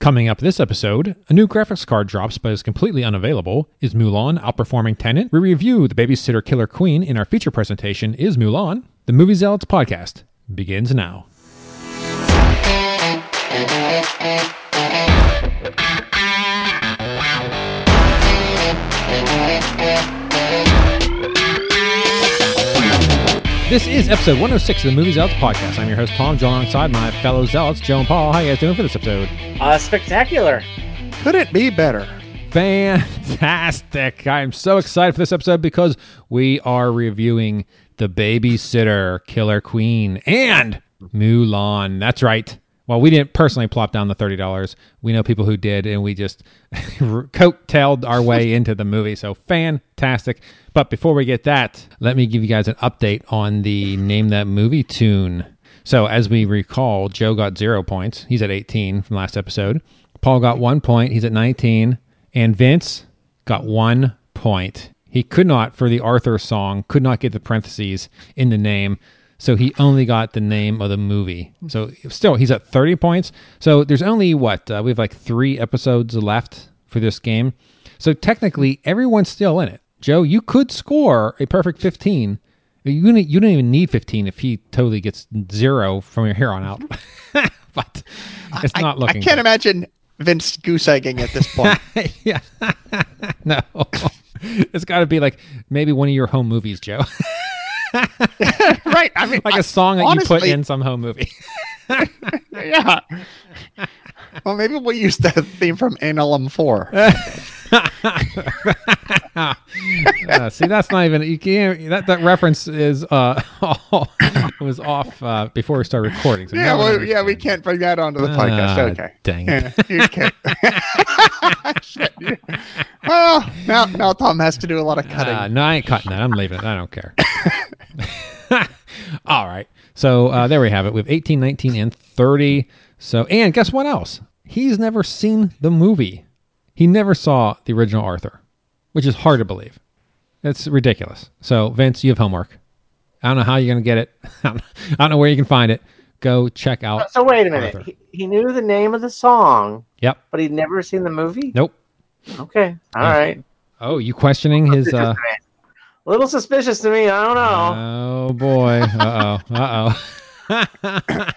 Coming up this episode, a new graphics card drops but is completely unavailable. Is Mulan outperforming Tenet? We review The Babysitter Killer Queen in our feature presentation, Is Mulan? The Movie Zealots podcast begins now. This is episode 106 of the Movie Zealots podcast. I'm your host, Tom, joined alongside my fellow zealots, Joe and Paul. How are you guys doing for this episode? Uh, spectacular. Could it be better? Fantastic. I am so excited for this episode because we are reviewing The Babysitter Killer Queen and Mulan. That's right. Well, we didn't personally plop down the $30. We know people who did, and we just coat-tailed our way into the movie. So fantastic. But before we get that, let me give you guys an update on the Name That Movie tune. So, as we recall, Joe got zero points. He's at 18 from last episode. Paul got one point. He's at 19. And Vince got one point. He could not, for the Arthur song, could not get the parentheses in the name. So he only got the name of the movie. So still, he's at 30 points. So there's only what? Uh, we have like three episodes left for this game. So technically, everyone's still in it. Joe, you could score a perfect 15. You don't, you don't even need 15 if he totally gets zero from here on out. but it's not I, looking I can't good. imagine Vince goose egging at this point. yeah. no. It's got to be like maybe one of your home movies, Joe. right. I mean, like a song that you put in some home movie. Yeah. well, maybe we'll use the theme from Annalum 4. Uh, see, that's not even you can't. That that reference is uh was off uh, before we start recording. So yeah, well, yeah, we can't bring that onto the podcast. Ah, Okay. dang it. Yeah, you can't. Shit. Well, now, now Tom has to do a lot of cutting. Uh, no, I ain't cutting that. I'm leaving it. I don't care. All right. So uh, there we have it. We have 18, 19, and 30. So, and guess what else? He's never seen the movie. He never saw the original Arthur, which is hard to believe. It's ridiculous. So, Vince, you have homework. I don't know how you're going to get it. I don't know where you can find it. Go check out. So wait a minute. He, he knew the name of the song, Yep. but he'd never seen the movie. Nope. Okay. All Yeah. right. Oh, you questioning his. Uh, A little suspicious to me. I don't know. oh, boy. Uh oh. Uh oh.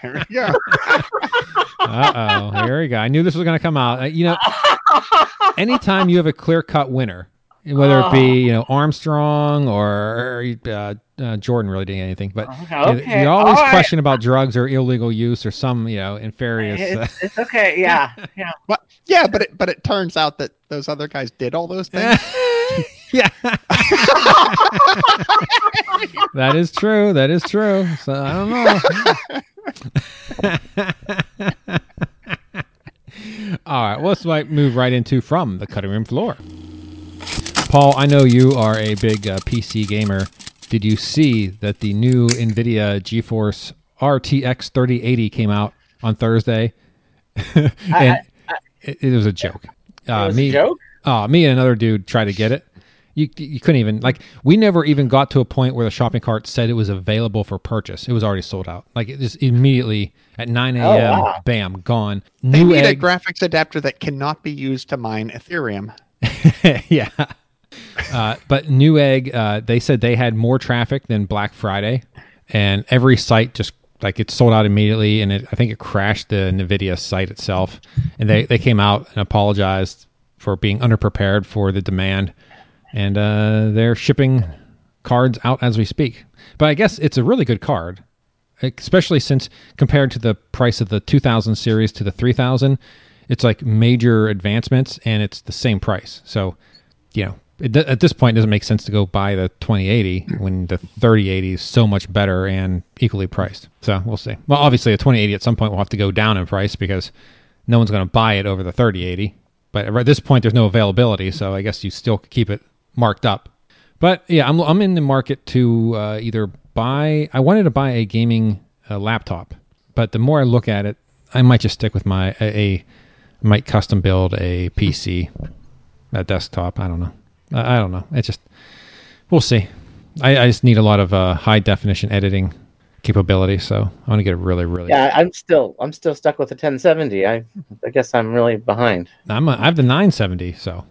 Here we go. Uh oh, here we go. I knew this was going to come out. Uh, you know, anytime you have a clear cut winner, whether it be you know Armstrong or uh, uh, Jordan, really didn't anything, but you- Okay. you always all right. question about drugs or illegal use or some you know nefarious. Uh, It's, it's okay. Yeah. Yeah. But, yeah, but it, but it turns out that those other guys did all those things. yeah, that is true. That is true. So I don't know. All right, well, let's like move right into from the cutting room floor. Paul, I know you are a big uh, PC gamer. Did you see that the new NVIDIA GeForce RTX 3080 came out on Thursday? and it, it was a joke. Uh, was me, a joke. uh, me and another dude tried to get it. You, you couldn't even like we never even got to a point where the shopping cart said it was available for purchase. It was already sold out. Like it just immediately at 9 a.m. Oh, wow. bam, gone. They New need a graphics adapter that cannot be used to mine Ethereum. yeah. Uh, but Newegg, uh, they said they had more traffic than Black Friday, and every site just like it sold out immediately, and it, I think it crashed the Nvidia site itself. And they they came out and apologized for being underprepared for the demand, and uh, they're shipping cards out as we speak. But I guess it's a really good card, especially since compared to the price of the 2000 series to the 3000 it's like major advancements and it's the same price. So you know it, at this point it doesn't make sense to go buy the 2080 when the 3080 is so much better and equally priced. So we'll see. Well obviously the 2080 at some point will have to go down in price because no one's going to buy it over the 3080 but at this point there's no availability so i guess you still keep it marked up but yeah, I'm I'm in the market to uh, either buy. I wanted to buy a gaming uh, laptop, but the more I look at it, I might just stick with my a might custom build a PC, a desktop. I don't know. I, I don't know. It just we'll see. I, I just need a lot of uh, high definition editing capability. So I want to get a really, really. Yeah, I'm still I'm still stuck with the 1070. I I guess I'm really behind. I'm a, I have the 970, so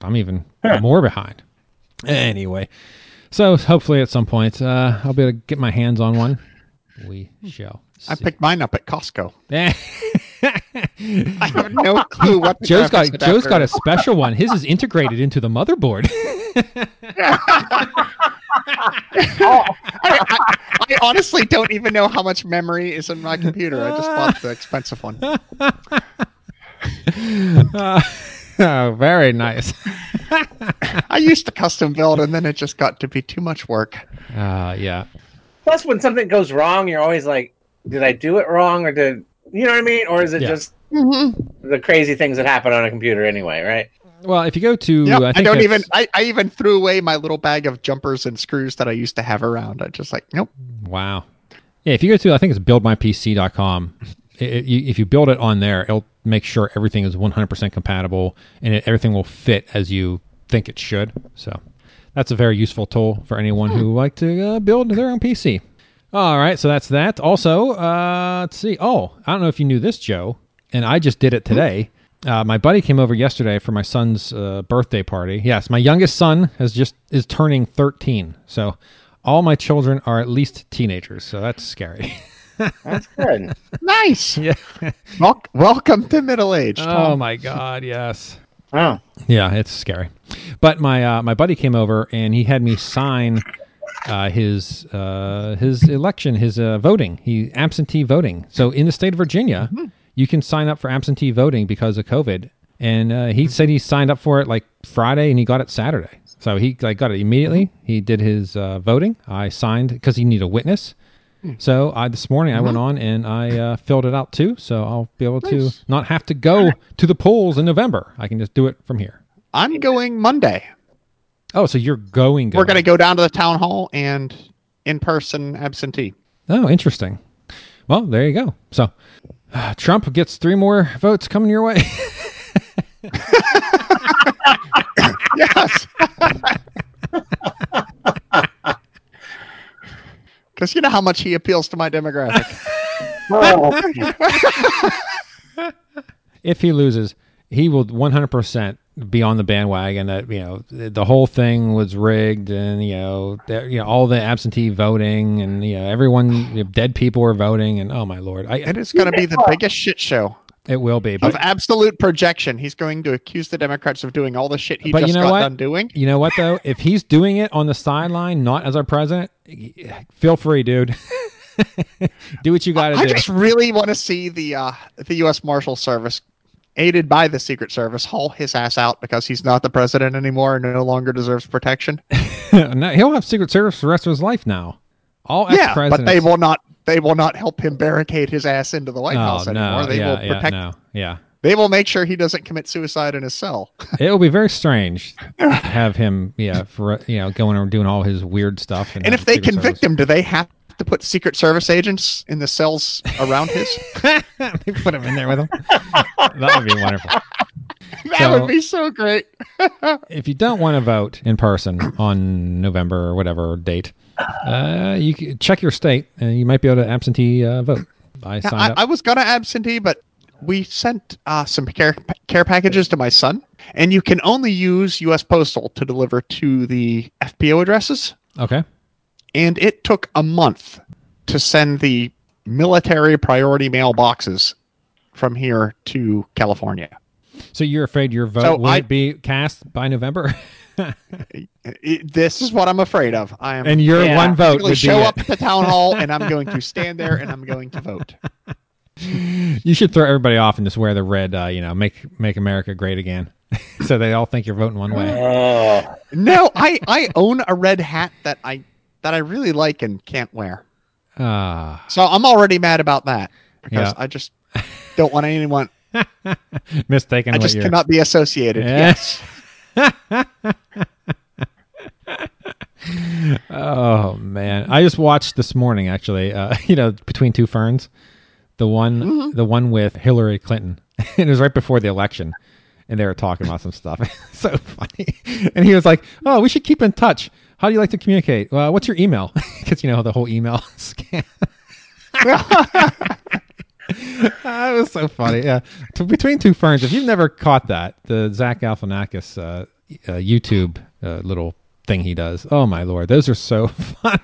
I'm even Huh. more behind. Anyway, so hopefully at some point uh, I'll be able to get my hands on one. We shall. I see. picked mine up at Costco. I have no clue what the Joe's got Joe's got a special one. His is integrated into the motherboard. I, I, I honestly don't even know how much memory is in my computer. I just bought the expensive one. Uh, oh, very nice. I used to custom build, and then it just got to be too much work. Uh, yeah. Plus, when something goes wrong, you're always like, "Did I do it wrong, or did you know what I mean? Or is it Yeah. just the crazy things that happen on a computer anyway? Right? Well, if you go to, Yep, I, I, don't even. I, I even threw away my little bag of jumpers and screws that I used to have around. I just like, nope. Wow. Yeah, if you go to, I think it's buildmypc.com. It, it, you, if you build it on there, it'll make sure everything is 100% compatible and it, everything will fit as you think it should. So that's a very useful tool for anyone who would like to uh, build their own PC. All right, so that's that. Also, uh, let's see. Oh, I don't know if you knew this, Joe, and I just did it today. Uh, my buddy came over yesterday for my son's uh, birthday party. Yes, my youngest son has just is turning 13. So all my children are at least teenagers. So that's scary. That's good. Nice. yeah. Wel- welcome to middle age. Oh my God. Yes. oh, Yeah, it's scary. But my uh, my buddy came over and he had me sign uh, his uh, his election, his uh, voting, he absentee voting. So in the state of Virginia, you can sign up for absentee voting because of COVID. And uh, he said he signed up for it like Friday and he got it Saturday. So he like got it immediately. He did his uh, voting. I signed because he needed a witness. So I this morning I went on and I uh, filled it out too. So I'll be able to not have to go to the polls in November. I can just do it from here. I'm going Monday. Oh, so you're going? We're going to go down to the town hall and in person absentee. Oh, interesting. Well, there you go. So uh, Trump gets three more votes coming your way. Yes. Because you know how much he appeals to my demographic. If he loses, he will 100% be on the bandwagon that you know the whole thing was rigged and you know there, you know all the absentee voting and you know everyone you know, dead people were voting and oh my lord, I it is going to be the biggest shit show it will be. of absolute projection. He's going to accuse the Democrats of doing all the shit he But you just know got what? done doing. you know what though? If he's doing it on the sideline, not as our president, feel free, dude. do what you got to do. I just really want to see the uh, the U.S. Marshal Service, aided by the Secret Service, haul his ass out because he's not the president anymore and no longer deserves protection. no, he'll have Secret Service for the rest of his life now. All yeah, but they will not. They will not help him barricade his ass into the White Oh House anymore. no! They Yeah, will yeah, protect. no, yeah. They will make sure he doesn't commit suicide in his cell. It will be very strange to have him, yeah, for you know, going and doing all his weird stuff. And if they convict him, do they have to put Secret Service agents in the cells around his? they put him in there with him. that would be wonderful. that So- would be so great. If you don't want to vote in person on November or whatever date, uh, you can check your state, and you might be able to absentee uh, vote. I signed I, up. I was gonna absentee, but we sent uh, some care care packages to my son, and you can only use U.S. Postal to deliver to the FPO addresses. okay. And it took a month to send the military priority mail boxes from here to California. So you're afraid your vote So won't I- be cast by November, It- this is what I'm afraid of. I am and your Yeah. one vote going would to be show it. up at the town hall, and I'm going to stand there, and I'm going to vote. You should throw everybody off and just wear the red, uh, you know, make make America great again, so they all think you're voting one way. oh, No, I I own a red hat that I that I really like and can't wear. Ah, So I'm already mad about that because Yeah. I just don't want anyone. mistaken. I what just you're- cannot be associated. Yeah. Yes. Oh man, I just watched this morning actually. Uh, you know, between two ferns, the one Mm-hmm. the one with Hillary Clinton. it was right before the election, and they were talking about some stuff. so funny. And he was like, "Oh, we should keep in touch. How do you like to communicate? Well, what's your email? Because you know the whole email scam." that was so funny. Yeah, T- between two ferns. If you've never caught that, the Zach Galifianakis uh, uh, YouTube uh, little thing he does. Oh my lord, those are so funny.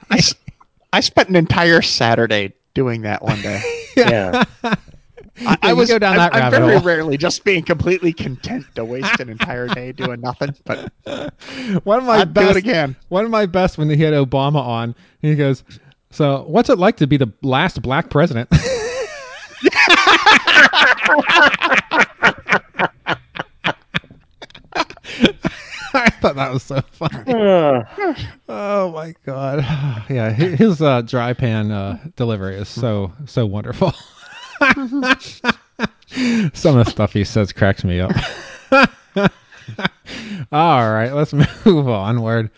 I spent an entire Saturday doing that one day. Yeah. I, I was go down I'm, that I'm rabbit very hole. rarely just being completely content to waste an entire day doing nothing. But One of my I'd do best it again. One of my best when he had Obama on. He goes, "So, what's it like to be the last black president?" I thought that was so funny. Ugh. Oh my god! Yeah, his uh, dry pan uh, delivery is so so wonderful. Some of the stuff he says cracks me up. All right, let's move onward.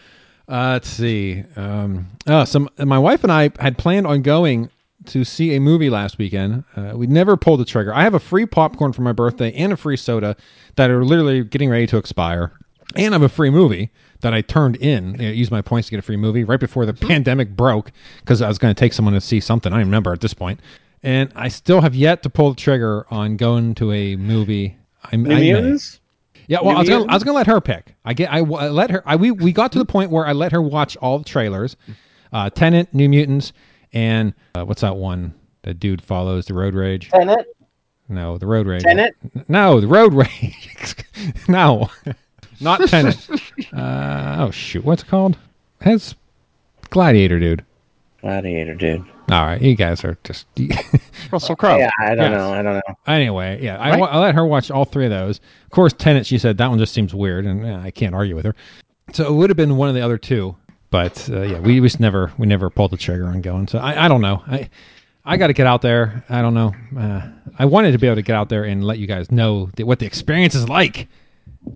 Uh, let's see. Um, oh, some my wife and I had planned on going to see a movie last weekend. Uh, we never pulled the trigger. I have a free popcorn for my birthday and a free soda that are literally getting ready to expire, and I have a free movie that I turned in. I used my points to get a free movie right before the pandemic broke because I was going to take someone to see something. I remember at this point, and I still have yet to pull the trigger on going to a movie. I, I. Mutants? Yeah, well, New I was gonna, I was gonna let her pick. I get, I let her. I we we got to the point where I let her watch all the trailers, uh, Tenet, New Mutants, and uh, what's that one? The dude follows the Road Rage. Tenet? No, the Road Rage. Tenet? No, the Road Rage. no, not Tenet. uh, oh shoot, what's it called? Has Gladiator, dude. Gladiator, dude. All right, you guys are just. Russell Crowe. Yeah, I don't Yes. know. I don't know. Anyway, yeah, I, Right? wa- I let her watch all three of those. Of course, Tenet, she said that one just seems weird, and yeah, I can't argue with her. So it would have been one of the other two, but uh, yeah, we just never we never pulled the trigger on going. So I, I don't know. I I got to get out there. I don't know. Uh, I wanted to be able to get out there and let you guys know that what the experience is like.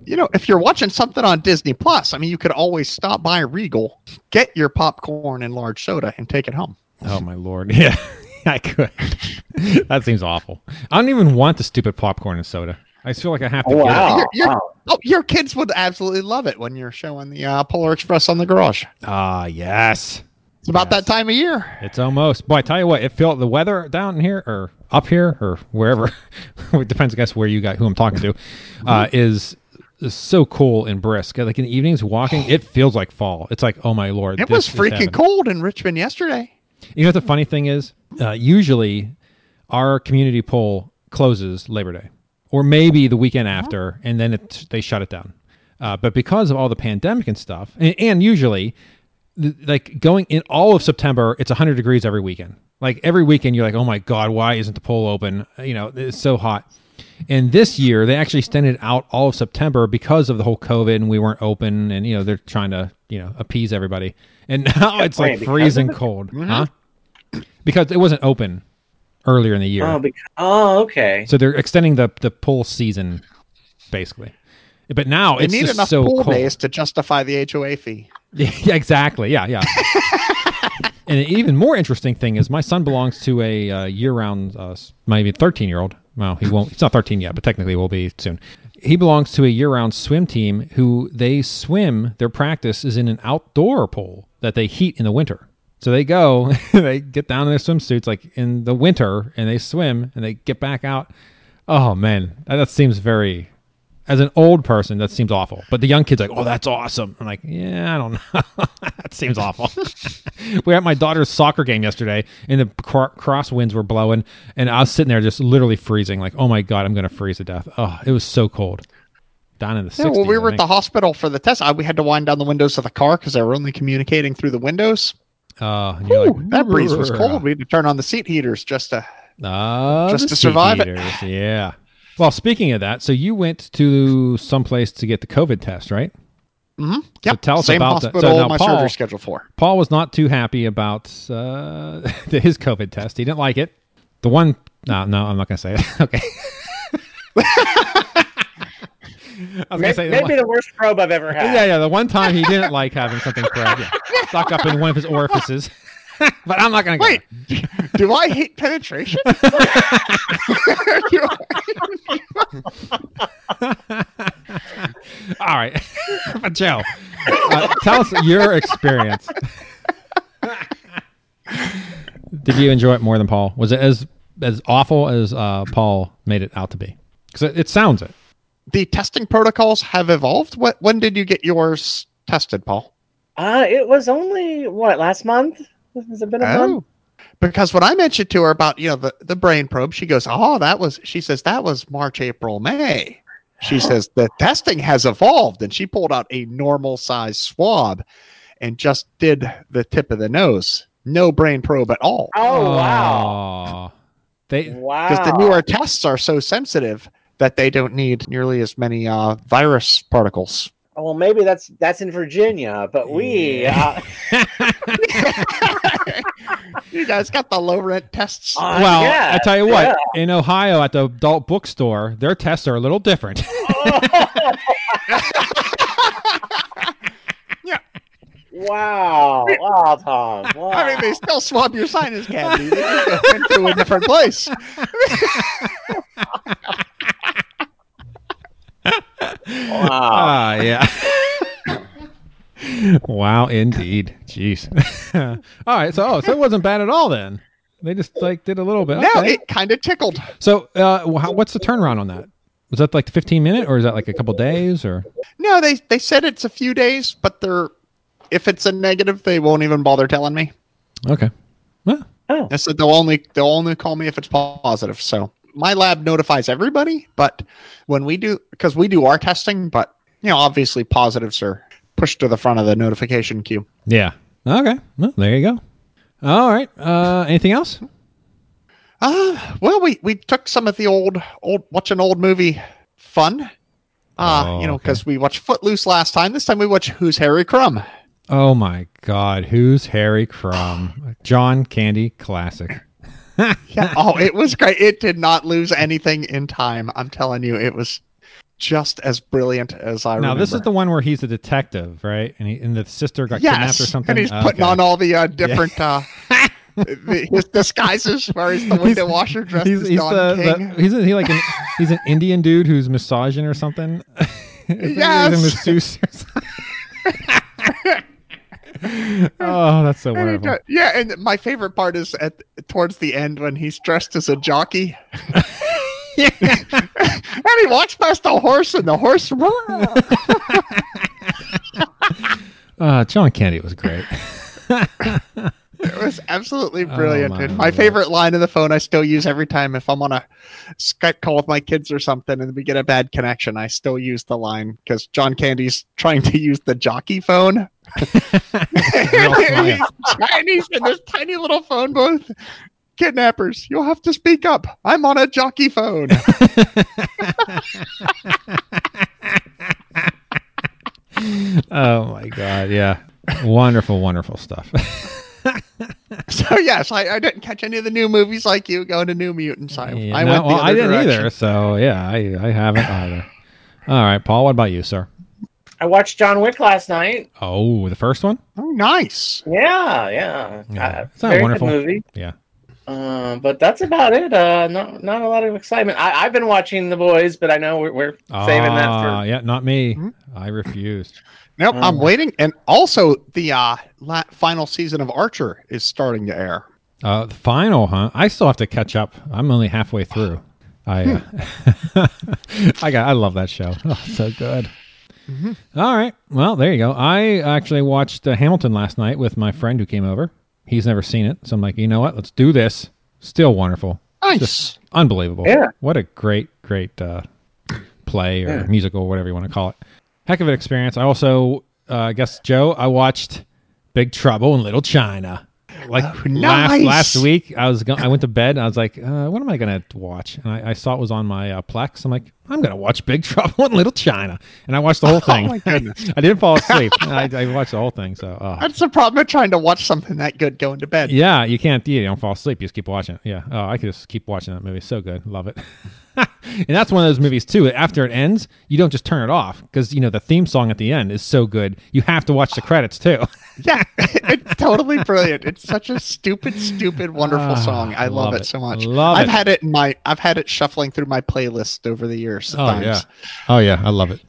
You know, if you're watching something on Disney Plus, I mean, you could always stop by Regal, get your popcorn and large soda, and take it home. Oh my lord, yeah, I could. that seems awful. I don't even want the stupid popcorn and soda. I just feel like I have to. Oh, get it. You're- you're- wow. Oh, your kids would absolutely love it when you're showing the uh, Polar Express on the garage. Ah, yes. It's about Yes. that time of year. It's almost. Boy, I tell you what, it felt the weather down here or up here or wherever. it depends, I guess, where you got who I'm talking to. Uh, is, is so cool and brisk. Like in the evenings, walking, it feels like fall. It's like, oh my lord, It was freaking cold in Richmond yesterday. You know what the funny thing is? Uh, usually, our community poll closes Labor Day, or maybe the weekend uh-huh. after, and then it, they shut it down. Uh, but because of all the pandemic and stuff, and, and usually, th- like going in all of September, it's 100 degrees every weekend. Like every weekend, you're like, oh my god, why isn't the poll open? Uh, you know, it's so hot. And this year, they actually extended out all of September because of the whole COVID, and we weren't open, and you know they're trying to you know appease everybody. And now it's like freezing cold, mm-hmm. huh? Because it wasn't open earlier in the year, Oh, because, oh, okay. so they're extending the the pool season, basically. But now They it's need just enough so pool cold. days to justify the HOA fee. Yeah, exactly. Yeah, yeah. and an even more interesting thing is my son belongs to a uh, year-round, uh, maybe 13-year-old. Well, he won't. He's not 13 yet, but technically will be soon. He belongs to a year-round swim team who they swim. Their practice is in an outdoor pool that they heat in the winter. So they go, they get down in their swimsuits like in the winter, and they swim, and they get back out. Oh man, that, that seems very as an old person, that seems awful. But the young kid's like, "Oh, that's awesome." I'm like, "Yeah, I don't know. that seems awful." we were at my daughter's soccer game yesterday, and the cr- crosswinds were blowing, and I was sitting there just literally freezing. Like, "Oh my god, I'm gonna freeze to death." Oh, it was so cold. Down in the Yeah, 60s. well, we were at the hospital for the test. Uh, we had to wind down the windows of the car because they were only communicating through the windows. Oh, and you're Ooh, like, that breeze was cold. We had to turn on the seat heaters just to. Oh, Just to survive it. Yeah. Well, speaking of that, so you went to someplace to get the COVID test, right? Mm-hmm. Yep. tell us Same about that. hospital So now, my Paul- surgery scheduled for. Paul was not too happy about uh, his COVID test. He didn't like it. The one, no, no, I'm not going to say it. Okay. I was going to Maybe, say the maybe one- the worst probe I've ever had. yeah, yeah. The one time he didn't like having something probed, yeah, stuck up in one of his orifices. but I'm not going to go. Wait, do I hate penetration? All right, but Joe, uh, tell us your experience. Did you enjoy it more than Paul? Was it as as awful as uh, Paul made it out to be? Because it, it sounds it. The testing protocols have evolved. What when did you get yours tested, Paul? Uh, it was only what last month. Has it been a month? because when I mentioned to her about you know the the brain probe, she goes, "Oh, that was." She says that was March, April, May. She says the testing has evolved, and she pulled out a normal size swab and just did the tip of the nose, no brain probe at all. Oh wow! They Wow! Because the newer tests are so sensitive that they don't need nearly as many uh, virus particles. Oh, well, maybe that's that's in Virginia, but we. Uh... you guys got the low rent tests. Uh, well, yeah, I tell you what, yeah. in Ohio at the adult bookstore, their tests are a little different. Yeah. Wow! Wow, Tom! Wow. I mean, they still swab your sinus cavity. They just go into a different place. Wow. Ah, yeah. wow, indeed. Jeez. all right, so oh, so it wasn't bad at all then. They just like did a little bit. No, Okay. it kind of tickled. so, uh, wh- what's the turnaround on that? Was that like the 15 minute, or is that like a couple days, or? No, they they said it's a few days, but they're if it's a negative, they won't even bother telling me. Okay. Well, Oh, I said they'll only they'll only call me if it's positive. So my lab notifies everybody, but when we do because we do our testing, but you know, obviously positives are pushed to the front of the notification queue. yeah. Okay. Well, there you go. All right. Uh, anything else? Uh well we we took some of the old old watch an old movie fun. Uh, Oh, you know, okay. because we watched Footloose last time. This time we watch Who's Harry Crumb. Oh my God, who's Harry Crumb? John Candy classic. Yeah. oh, it was great. It did not lose anything in time. I'm telling you, it was just as brilliant as I remember. Now remember. this is the one where he's a detective, right? And, he, and the sister got kidnapped or something. And he's putting Okay. on all the uh, different uh, the- his disguises, where he's the window washer dressed He's, as he's Don the, King. the he's a, he like an, he's an Indian dude who's massaging or something. He's Yes. a masseuse or something. oh, that's so And wonderful. yeah, and my favorite part is at towards the end when he's dressed as a jockey. and he walks past the horse, and the horse. Uh, John Candy was great. It was absolutely brilliant. Oh, my and my Lord. favorite line of the phone I still use every time if I'm on a Skype call with my kids or something and we get a bad connection, I still use the line because John Candy's trying to use the jockey phone. Chinese in this tiny little phone booth. Kidnappers, you'll have to speak up. I'm on a jockey phone. oh my God, yeah, wonderful, wonderful stuff. so yes, I, I didn't catch any of the new movies like you going to New Mutants. I, Yeah, I no, went the well, I didn't direction. either. So yeah, I I haven't either. All right, Paul. What about you, sir? I watched John Wick last night. Oh, the first one. Oh, nice. Yeah, yeah. Yeah, Uh, it's not wonderful. Good movie. Yeah. Uh, but that's about it. Uh, not not a lot of excitement. I, I've been watching The Boys, but I know we're, we're saving that Ah, for. yeah, not me. Mhm. I refused. Nope, I'm Um, waiting. And also, the uh, la- final season of Archer is starting to air. Uh, the final, huh? I still have to catch up. I'm only halfway through. I, uh, I got, I love that show. Oh, so good. All right. Well, there you go. I actually watched uh, Hamilton last night with my friend who came over. He's never seen it, so I'm like, you know what? Let's do this. Still wonderful. Nice. Just unbelievable. Yeah. What a great, great uh, play or Yeah. musical, whatever you want to call it. Heck of an experience. I also, uh, I guess, Joe, I watched Big Trouble in Little China. Like Oh, last nice. last week, I was go- I went to bed. And I was like, uh, what am I gonna watch? And I, I saw it was on my uh, Plex. I'm like, I'm gonna watch Big Trouble in Little China, and I watched the whole thing. Oh my goodness. I didn't fall asleep. I, I watched the whole thing. So, oh. That's the problem of trying to watch something that good going to bed. Yeah, you can't. You don't fall asleep. You just keep watching it. Yeah. Oh, I could just keep watching that movie. So good. Love it. and that's one of those movies too. After it ends, you don't just turn it off because you know the theme song at the end is so good. You have to watch the credits too. Yeah, it's totally brilliant. It's such a stupid, stupid, wonderful Ah, song. I love, love it. it. so much. Love I've it. had it in my. I've had it shuffling through my playlist over the years. Oh times. yeah. Oh yeah. I love it.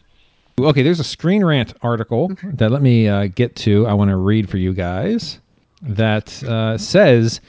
Okay, there's a Screen Rant article that let me uh, get to. I want to read for you guys that uh, says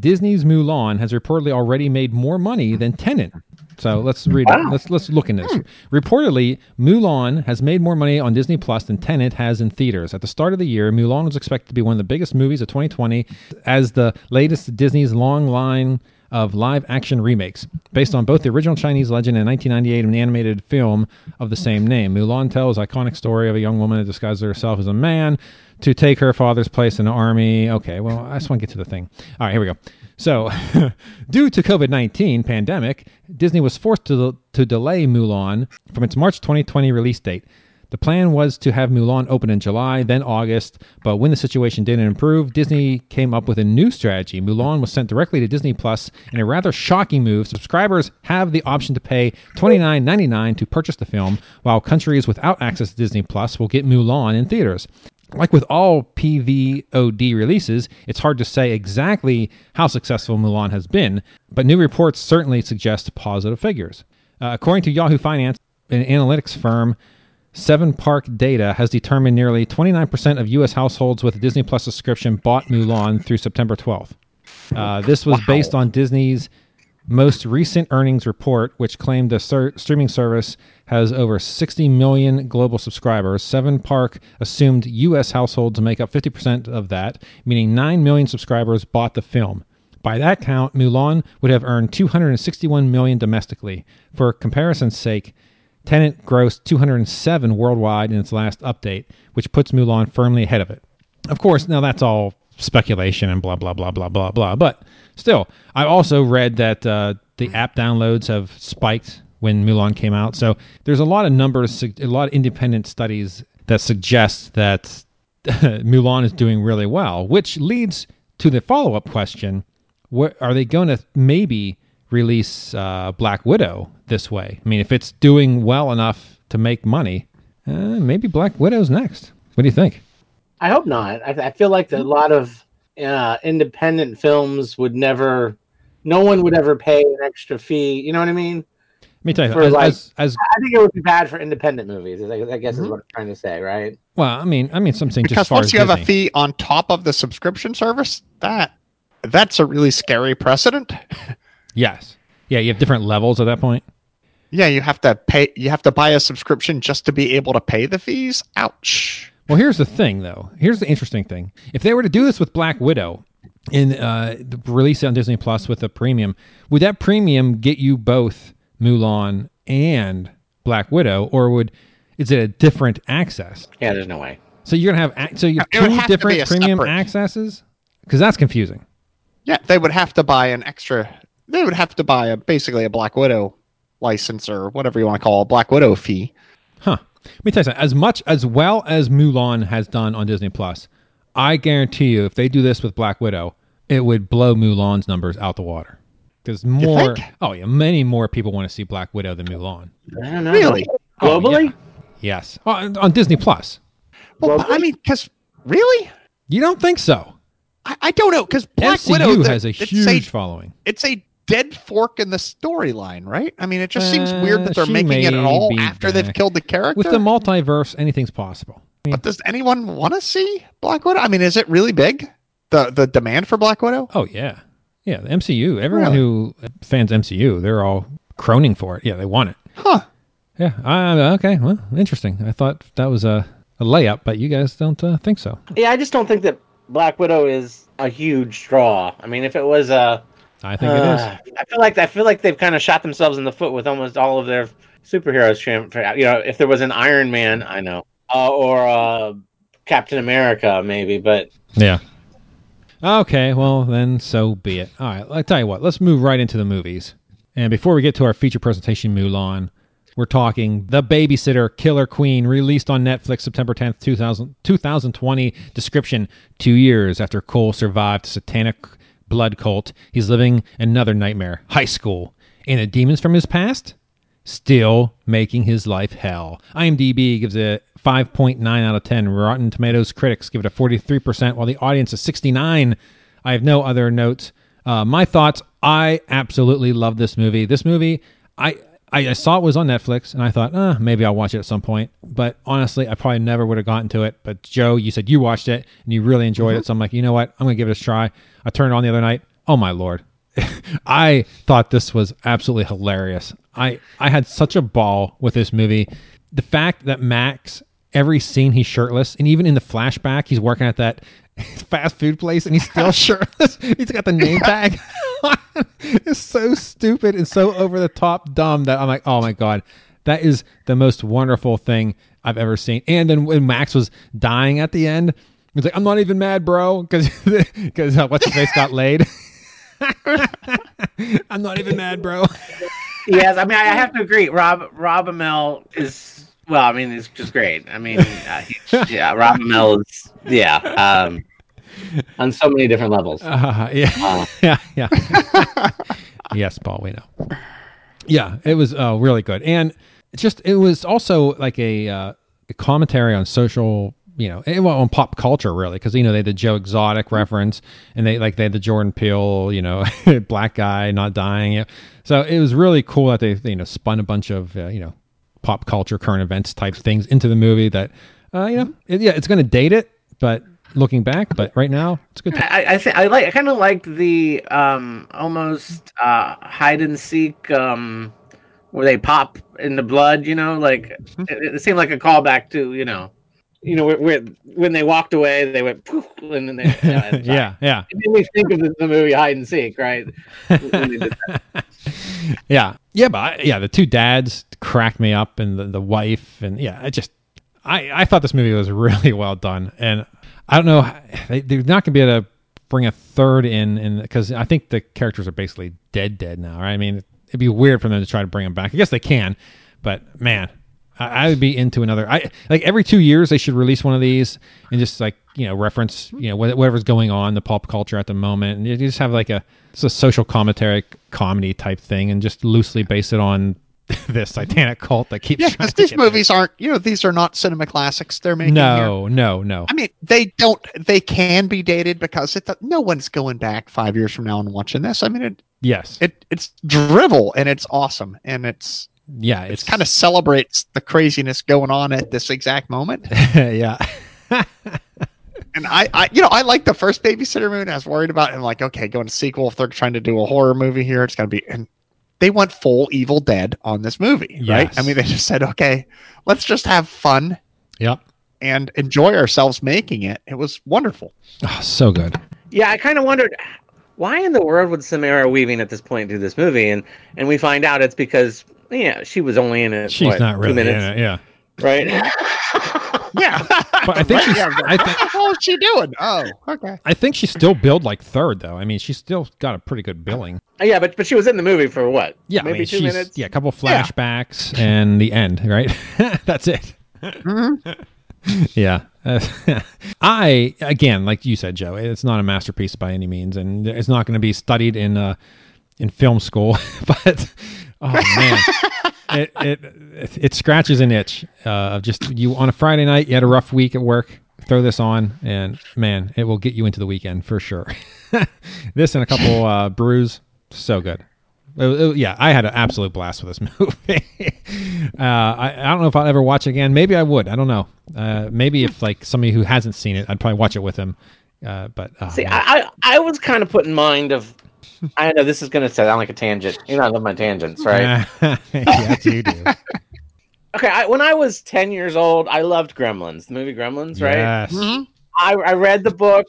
Disney's Mulan has reportedly already made more money than Tenet. So let's read it. Wow. Let's let's look in this. Hmm. Reportedly, Mulan has made more money on Disney Plus than Tenet has in theaters. At the start of the year, Mulan was expected to be one of the biggest movies of 2020 as the latest Disney's long line of live action remakes. Based on both the original Chinese legend and 1998 an animated film of the same name, Mulan tells iconic story of a young woman who disguises herself as a man to take her father's place in the army. Okay, well, I just want to get to the thing. All right, here we go. So, due to COVID 19 pandemic, Disney was forced to, to delay Mulan from its March 2020 release date. The plan was to have Mulan open in July, then August, but when the situation didn't improve, Disney came up with a new strategy. Mulan was sent directly to Disney Plus in a rather shocking move. Subscribers have the option to pay $29.99 to purchase the film, while countries without access to Disney Plus will get Mulan in theaters. Like with all PVOD releases, it's hard to say exactly how successful Mulan has been, but new reports certainly suggest positive figures. Uh, according to Yahoo Finance, an analytics firm, Seven Park Data has determined nearly 29% of U.S. households with a Disney Plus subscription bought Mulan through September 12th. Uh, this was based on Disney's most recent earnings report, which claimed the ser- streaming service has over 60 million global subscribers. Seven Park assumed U.S. households make up 50% of that, meaning 9 million subscribers bought the film. By that count, Mulan would have earned 261 million domestically. For comparison's sake, Tenet grossed 207 worldwide in its last update, which puts Mulan firmly ahead of it. Of course, now that's all speculation and blah blah blah blah blah blah. But still, I also read that uh, the app downloads have spiked when Mulan came out. So there's a lot of numbers, a lot of independent studies that suggest that Mulan is doing really well, which leads to the follow up question: What are they going to maybe release uh, Black Widow this way? I mean, if it's doing well enough to make money, uh, maybe Black Widow's next. What do you think? I hope not. I, I feel like a lot of uh, independent films would never, no one would ever pay an extra fee. You know what I mean? Let me tell you, For as, like- as, as I think it would be bad for independent movies. I, I guess Mm-hmm. is what I'm trying to say, right? well, I mean, I mean, something just because as once as you have a fee on top of the subscription service, that that's a really scary precedent. Yes, yeah, you have different levels at that point. Yeah, you have to pay. You have to buy a subscription just to be able to pay the fees. Ouch. Well, here's the thing, though. Here's the interesting thing. If they were to do this with Black Widow and uh, release it on Disney Plus with a premium, would that premium get you both Mulan and Black Widow, or would is it a different access? Yeah, there's no way. So you're gonna have ac- so you have two have different a premium separate- accesses because that's confusing. Yeah, they would have to buy an extra. They would have to buy a basically a Black Widow license or whatever you want to call a Black Widow fee. Huh. Let me tell you something. As much as well as Mulan has done on Disney Plus, I guarantee you, if they do this with Black Widow, it would blow Mulan's numbers out the water. Because more. think? Oh yeah, many more people want to see Black Widow than Mulan. I don't know. Really? Oh, Globally? yeah. Yes, Oh, on, on Disney Plus. Well, Well, I mean, because really, You don't think so? I, I don't know. Because Black MCU Widow the- has a it's huge following. it's a dead fork in the storyline, right? I mean, it just seems weird Uh, that they're making it at all be after they've killed the character. With the multiverse, anything's possible. I mean, but does anyone want to see Black Widow? I mean, is it really big? The the demand for Black Widow? oh yeah, yeah. The MCU. Everyone Really? who fans MCU, they're all croning for it. Yeah, they want it. Huh. Yeah. Uh, okay. Well, interesting. I thought that was a, a layup, but you guys don't uh, think so. Yeah, I just don't think that Black Widow is a huge draw. I mean, if it was a, I think it is. uh, I feel like I feel like they've kind of shot themselves in the foot with almost all of their superheroes. You know, if there was an Iron Man, I know, uh, or uh, Captain America, maybe, but Yeah. Okay, well then so be it. All right, I'll tell you what. Let's move right into the movies. And before we get to our feature presentation, Mulan, we're talking The Babysitter Killer Queen, released on Netflix September 10th, 2000, 2020. Description Two years after Cole survived a satanic blood cult, he's living another nightmare high school. And the demons from his past? still making his life hell. IMDb gives it 5.9 out of 10. Rotten Tomatoes critics give it a 43%, while the audience is 69. I have no other notes. Uh, my thoughts: I absolutely love this movie. This movie, I. I I saw it was on Netflix, and I thought, uh, maybe I'll watch it at some point. But honestly, I probably never would have gotten to it. But Joe, you said you watched it and you really enjoyed it, so I'm like, you know what? I'm gonna give it a try. I turned it on the other night. Oh my lord. I thought this was absolutely hilarious. I I had such a ball with this movie. The fact that Max every scene he's shirtless and even in the flashback he's working at that fast food place and he's still shirtless. He's got the name tag. it's so stupid and so over the top dumb that I'm like, "Oh my god. That is the most wonderful thing I've ever seen." And then when Max was dying at the end, he's like, "I'm not even mad, bro," because because uh, what's his face got laid. I'm not even mad, bro. yes, I mean I have to agree. Rob Rob Amell is well. I mean, he's just great. I mean, uh, yeah, Rob Amell is yeah. Um, on so many different levels. Uh, yeah, Uh, yeah, yeah. yes, Paul, we know. Yeah, it was uh, really good, and just it was also like a, uh, a commentary on social, you know, and, well, on pop culture, really, because you know they had the Joe Exotic reference, and they like they had the Jordan Peele, you know, black guy not dying. So it was really cool that they you know spun a bunch of uh, you know pop culture, current events type things into the movie. That uh, you know, it, yeah, it's going to date it, but looking back, but right now it's good. To- I I, th- I like I kind of liked the um almost uh hide and seek um where they pop in the blood. You know, like it, it seemed like a callback to you know. You know, where, where when they walked away, they went poof, and then they, you yeah, yeah. It made me think of the, the movie Hide and Seek, right? When they did that. yeah, yeah, but I, yeah, the two dads cracked me up, and the, the wife, and yeah, I just, I, I thought this movie was really well done, and I don't know, they, they're not gonna be able to bring a third in, and because I think the characters are basically dead, dead now, right? I mean, it'd be weird for them to try to bring them back. I guess they can, but man, I, I would be into another. I like every two years they should release one of these and just like you know reference you know whatever's going on the pop culture at the moment, and you just have like a it's a social commentary comedy type thing, and just loosely base it on this satanic cult that keeps Yeah, trying because to these movies aren't, you know, these are not cinema classics they're there. making. here. No, no, no. I mean, they don't. They can be dated because it, no one's going back five years from now and watching this. I mean, it, Yes, it it's drivel and it's awesome and it's yeah, it's it's kind of celebrates the craziness going on at this exact moment. yeah, And I, I, you know, I like the first Babysitter Moon. I was worried about, and like, okay, going to sequel if they're trying to do a horror movie here, it's gonna be. And they went full Evil Dead on this movie, right? I mean, they just said, okay, let's just have fun yep. and enjoy ourselves making it. It was wonderful. Oh, so good. Yeah, I kind of wondered why in the world would Samara Weaving at this point do this movie, and and we find out it's because yeah, she was only in it. She's what, not two really in minutes, it. Yeah, right? Yeah, but I think she's. I think. What the hell is she doing? Oh, okay. I think she's still billed like third though. I mean, she's still got a pretty good billing. yeah, but but she was in the movie for what? Yeah, maybe I mean, two she's, minutes. Yeah, a couple Yeah. flashbacks and the end, right? That's it. Mhm. Yeah. Uh, I again, like you said, Joe, it's not a masterpiece by any means, and it's not going to be studied in uh, in film school. but oh man, it, it it scratches an itch uh, of just you on a Friday night. You had a rough week at work. Throw this on, and man, it will get you into the weekend for sure. this and a couple uh, brews, so good. It- it- yeah, I had an absolute blast with this movie. uh, I, I don't know if I'll ever watch it again. Maybe I would. I don't know. Uh, maybe if like somebody who hasn't seen it, I'd probably watch it with him. Uh, but oh, See, man. I I was kind of put in mind of. I know this is going to sound like a tangent. You know, I love my tangents, right? yes, you do. Okay, I, when I was ten years old, I loved Gremlins, the movie Gremlins, right? Yes. Mhm. I, I read the book.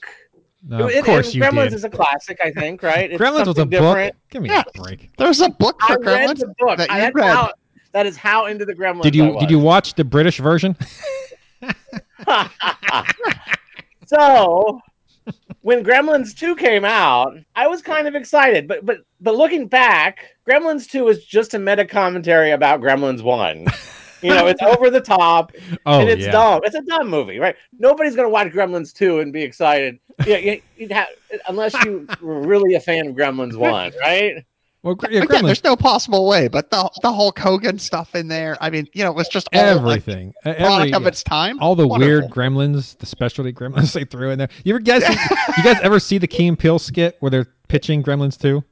No, It- of course and you Gremlins did. is a classic, I think, right? It's Gremlins was a something book. Give me Yeah. a break. There's a book I for read Gremlins. the book. that I- you that's read. how, that is how into the Gremlins. Did I you was. did you watch the British version? so when Gremlins 2 came out, I was kind of excited, but but but looking back, Gremlins 2 is just a meta commentary about Gremlins 1. You know, it's over the top Oh and it's yeah. dumb. It's a dumb movie, right? Nobody's gonna watch Gremlins 2 and be excited. Yeah, you, you'd have, unless you were really a fan of Gremlins 1, right? Well, yeah, Again, there's no possible way, but the the Hulk Hogan stuff in there. I mean, you know, it was just all everything, Uh, a product every, of its time. all the Wonderful. weird gremlins, the specialty gremlins they threw in there. You ever guys, you guys ever see the Key and Peele skit where they're pitching Gremlins too?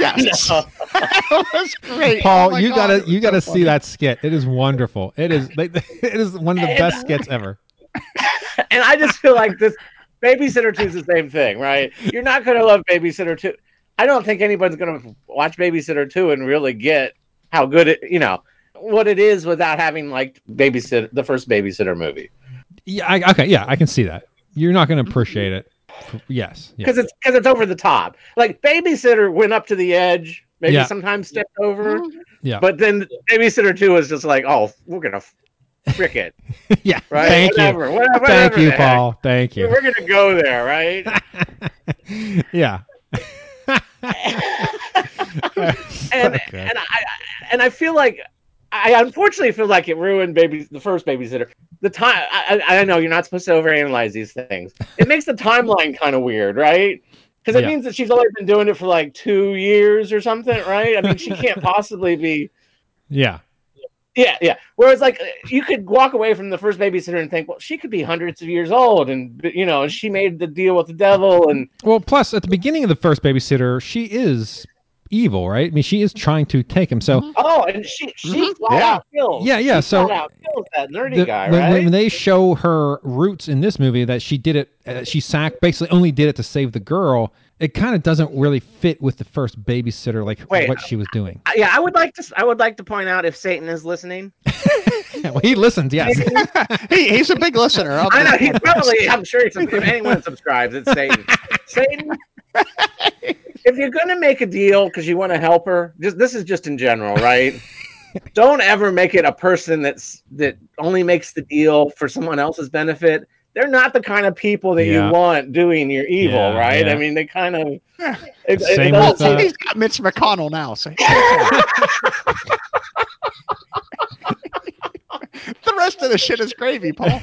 Yes, No. that was great. Paul, Oh you God, gotta you so gotta funny. see that skit. It is wonderful. It is it is one of the And- best skits ever. and I just feel like this Babysitter Two is the same thing, right? You're not going to love Babysitter Two. I don't think anybody's going to watch Babysitter Two and really get how good it, you know, what it is without having like babysitter the first Babysitter movie. Yeah, I, okay, yeah, I can see that. You're not going to appreciate it. For, yes, yeah. because it's because it's over the top. Like babysitter went up to the edge, maybe Yeah. sometimes stepped over, mm-hmm. yeah, but then babysitter two was just like, oh, we're gonna frick it, yeah. right? Thank whatever, you, whatever, thank you. Paul. Thank you. We're gonna go there, right? Yeah. And Okay. and I and I feel like I unfortunately feel like it ruined baby the first babysitter. The time I, I know you're not supposed to overanalyze these things. It makes the timeline kind of weird, right? Because it Yeah. means that she's only been doing it for like two years or something, right? I mean, she can't possibly be. Yeah. Yeah, yeah. Whereas, like, you could walk away from the first babysitter and think, well, she could be hundreds of years old, and you know, she made the deal with the devil, and Well, plus at the beginning of the first babysitter, she is evil, right? I mean, she is trying to take him. So oh, and she she Mhm. flat Yeah. out kills. Yeah, yeah, She so- flat out kills that nerdy the- guy, when, right? when they show her roots in this movie that she did it, uh, she sack basically only did it to save the girl. It kind of doesn't really fit with the first babysitter, like Wait, what she was doing. yeah, I would like to. I would like to point out if Satan is listening. well, he listens, yes. he, he's a big listener. Of I know this he's podcast. probably. I'm sure he's, if anyone subscribes, it's Satan. Satan. If you're gonna make a deal because you want to help her, just this is just in general, right? Don't ever make it a person that's that only makes the deal for someone else's benefit. They're not the kind of people that Yeah. you want doing your evil, Yeah, right? yeah. I mean, they kind of. Yeah. It, it Same doesn't with, See, uh, he's got Mitch McConnell now. So the rest of the shit is gravy, Paul.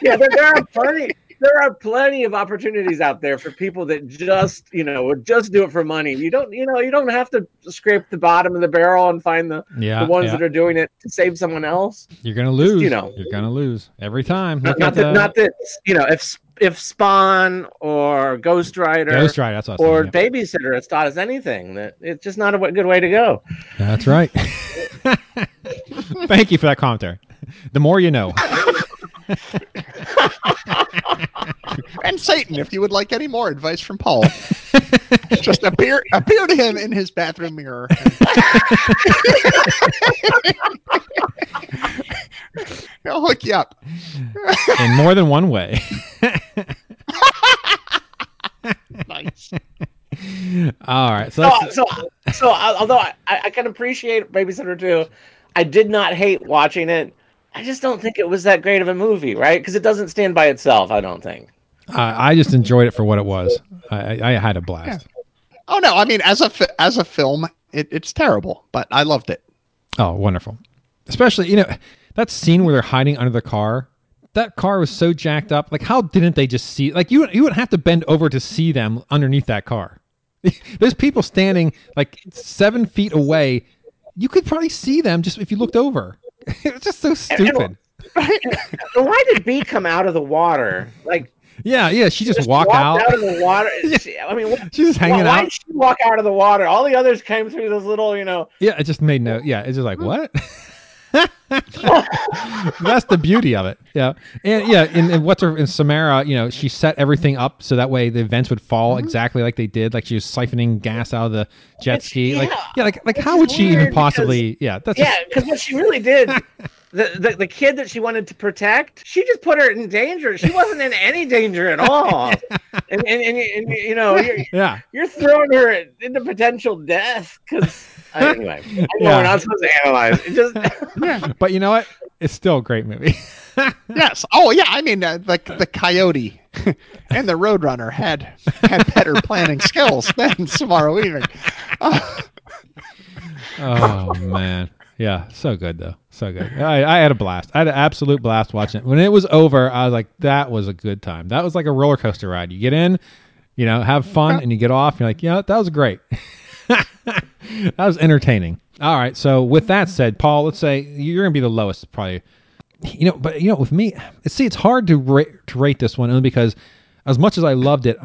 yeah, there, there are plenty. There are plenty of opportunities out there for people that just, you know, would just do it for money. You don't, you know, you don't have to scrape the bottom of the barrel and find the, Yeah, the ones yeah. that are doing it to save someone else. You're gonna lose. you know. you're gonna lose every time. Not, not that, the not that, you know, if if Spawn or Ghost Rider Ghost Rider. That's what I was or saying, Babysitter has taught us anything, that it's just not a good way to go. That's right. Thank you for that commentary. The more you know. And Satan, if you would like any more advice from Paul, just appear appear to him in his bathroom mirror. He'll hook you up. in more than one way. Nice. All right. So, So, so, so although I, I can appreciate Babysitter too, I did not hate watching it. I just don't think it was that great of a movie, right? Because it doesn't stand by itself. I don't think. I I just enjoyed it for what it was. I, I I had a blast. Oh no, I mean as a fi- as a film, it, it's terrible, but I loved it. Oh, wonderful. Especially, you know, that scene where they're hiding under the car. That car was so jacked up. Like, how didn't they just see? Like, you you would have to bend over to see them underneath that car. There's people standing like seven feet away. You could probably see them just if you looked over. it's just so stupid. Why did B come out of the water? Like Yeah, yeah. She just, walk walked out. of the water. She- I mean, what, She's just hanging why, why did she walk out of the water? All the others came through those little, you know. Yeah, it just made no. Yeah, it's just like hmm. what. That's the beauty of it. Yeah, and yeah, and, and what's her in Samara? You know, she set everything up so that way the events would fall mm-hmm. exactly like they did. Like she was siphoning gas out of the jet It's- ski. Like yeah. yeah, like like Which how would she even possibly? Yeah, that's Yeah, because what she really did, the, the the kid that she wanted to protect, she just put her in danger. She wasn't in any danger at all. and, and, and, and you know, you're, yeah. you're throwing her into potential death because anyway, I know Yeah. we're not supposed to analyze. It just But you know what? It's still a great movie. Yes. Oh yeah. I mean, uh, the the coyote and the roadrunner had had better planning skills than Samara Weaving. Uh, oh man, yeah, so good though, so good. I, I had a blast. I had an absolute blast watching it. When it was over, I was like, that was a good time. That was like a roller coaster ride. You get in, you know, have fun, and you get off. And You're like, yeah, that was great. that was entertaining. All right. So with that said, Paul, let's say you're gonna be the lowest, probably. You know, but you know, with me, see, it's hard to rate to rate this one only because, as much as I loved it,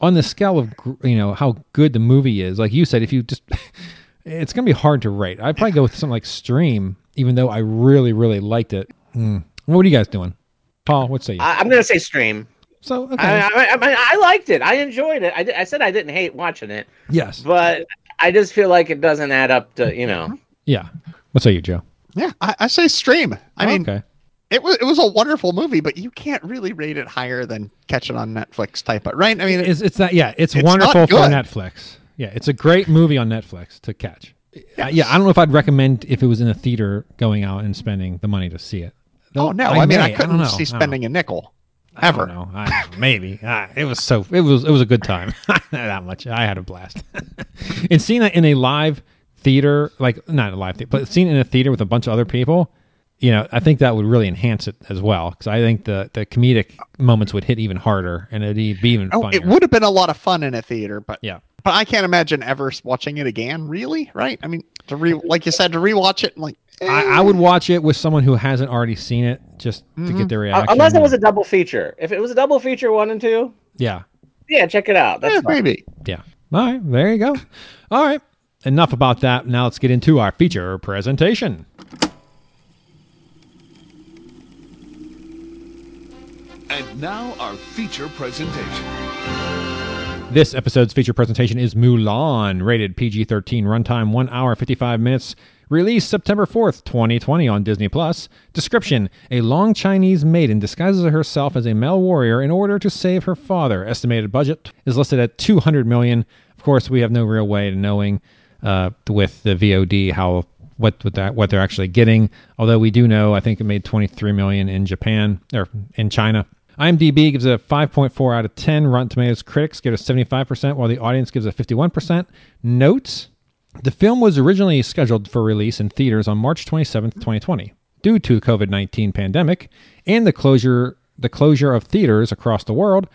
on the scale of gr- you know how good the movie is, like you said, if you just, it's gonna be hard to rate. I'd probably go with something like Stream, even though I really, really liked it. Hmm. What are you guys doing, Paul? What say you? I, I'm going to say stream. So okay. I, I, I, I liked it. I enjoyed it. I, I said I didn't hate watching it, yes. but I just feel like it doesn't add up to you know. Yeah. What say you, Joe? Yeah, I, I say stream. I mean, okay. it was it was a wonderful movie, but you can't really rate it higher than catch it on Netflix type. Of, right? I mean, It's it's that yeah. It's, It's wonderful for. Netflix. Yeah, it's a great movie on Netflix to catch. Uh, yeah, I don't know if I'd recommend if it was in a theater going out and spending the money to see it. oh no, I, mean, I couldn't don't see spending a nickel I ever. don't know. I don't know. Maybe it was so. It was. It was a good time. That much. I had a blast. and seeing that in a live theater, like not a live theater, but seeing it in a theater with a bunch of other people, you know, I think that would really enhance it as well. Because I think the the comedic moments would hit even harder, and it'd be even Oh, funnier. it would have been a lot of fun in a theater, but Yeah. but I can't imagine ever watching it again. Really, right? I mean, to re like you said, to rewatch it, and like I, I would watch it with someone who hasn't already seen it just to Mm-hmm. get their Uh, reaction. Unless it was a double feature. If it was a double feature, one and two, yeah, yeah, check it out. That's fine. maybe. yeah. All right, there you go. All right, enough about that. Now let's get into our feature presentation. And now our feature presentation. This episode's feature presentation is Mulan, rated PG 13, runtime 1 hour 55 minutes, released September 4th, 2020 on Disney Plus. Description A long Chinese maiden disguises herself as a male warrior in order to save her father. Estimated budget is listed at 200 million. Of course, we have no real way of knowing uh, with the VOD how what what that what they're actually getting. Although we do know, I think it made 23 million in Japan or in China. IMDb gives it a 5.4 out of 10. Rotten Tomatoes critics give it a 75%, while the audience gives it a 51%. Notes The film was originally scheduled for release in theaters on March 27, 2020. Due to the COVID 19 pandemic and the closure, the closure of theaters across the world,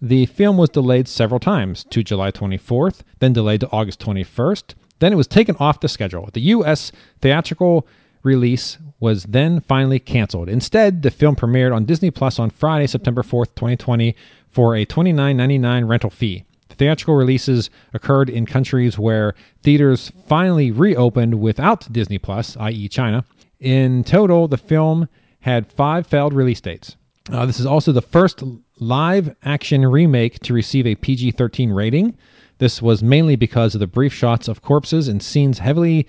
the film was delayed several times to July 24th, then delayed to August 21st. Then it was taken off the schedule. The U.S. theatrical release was then finally canceled. Instead, the film premiered on Disney Plus on Friday, September 4th, 2020, for a $29.99 rental fee. The theatrical releases occurred in countries where theaters finally reopened without Disney Plus, i.e., China. In total, the film had five failed release dates. Uh, this is also the first live action remake to receive a PG 13 rating. This was mainly because of the brief shots of corpses and scenes heavily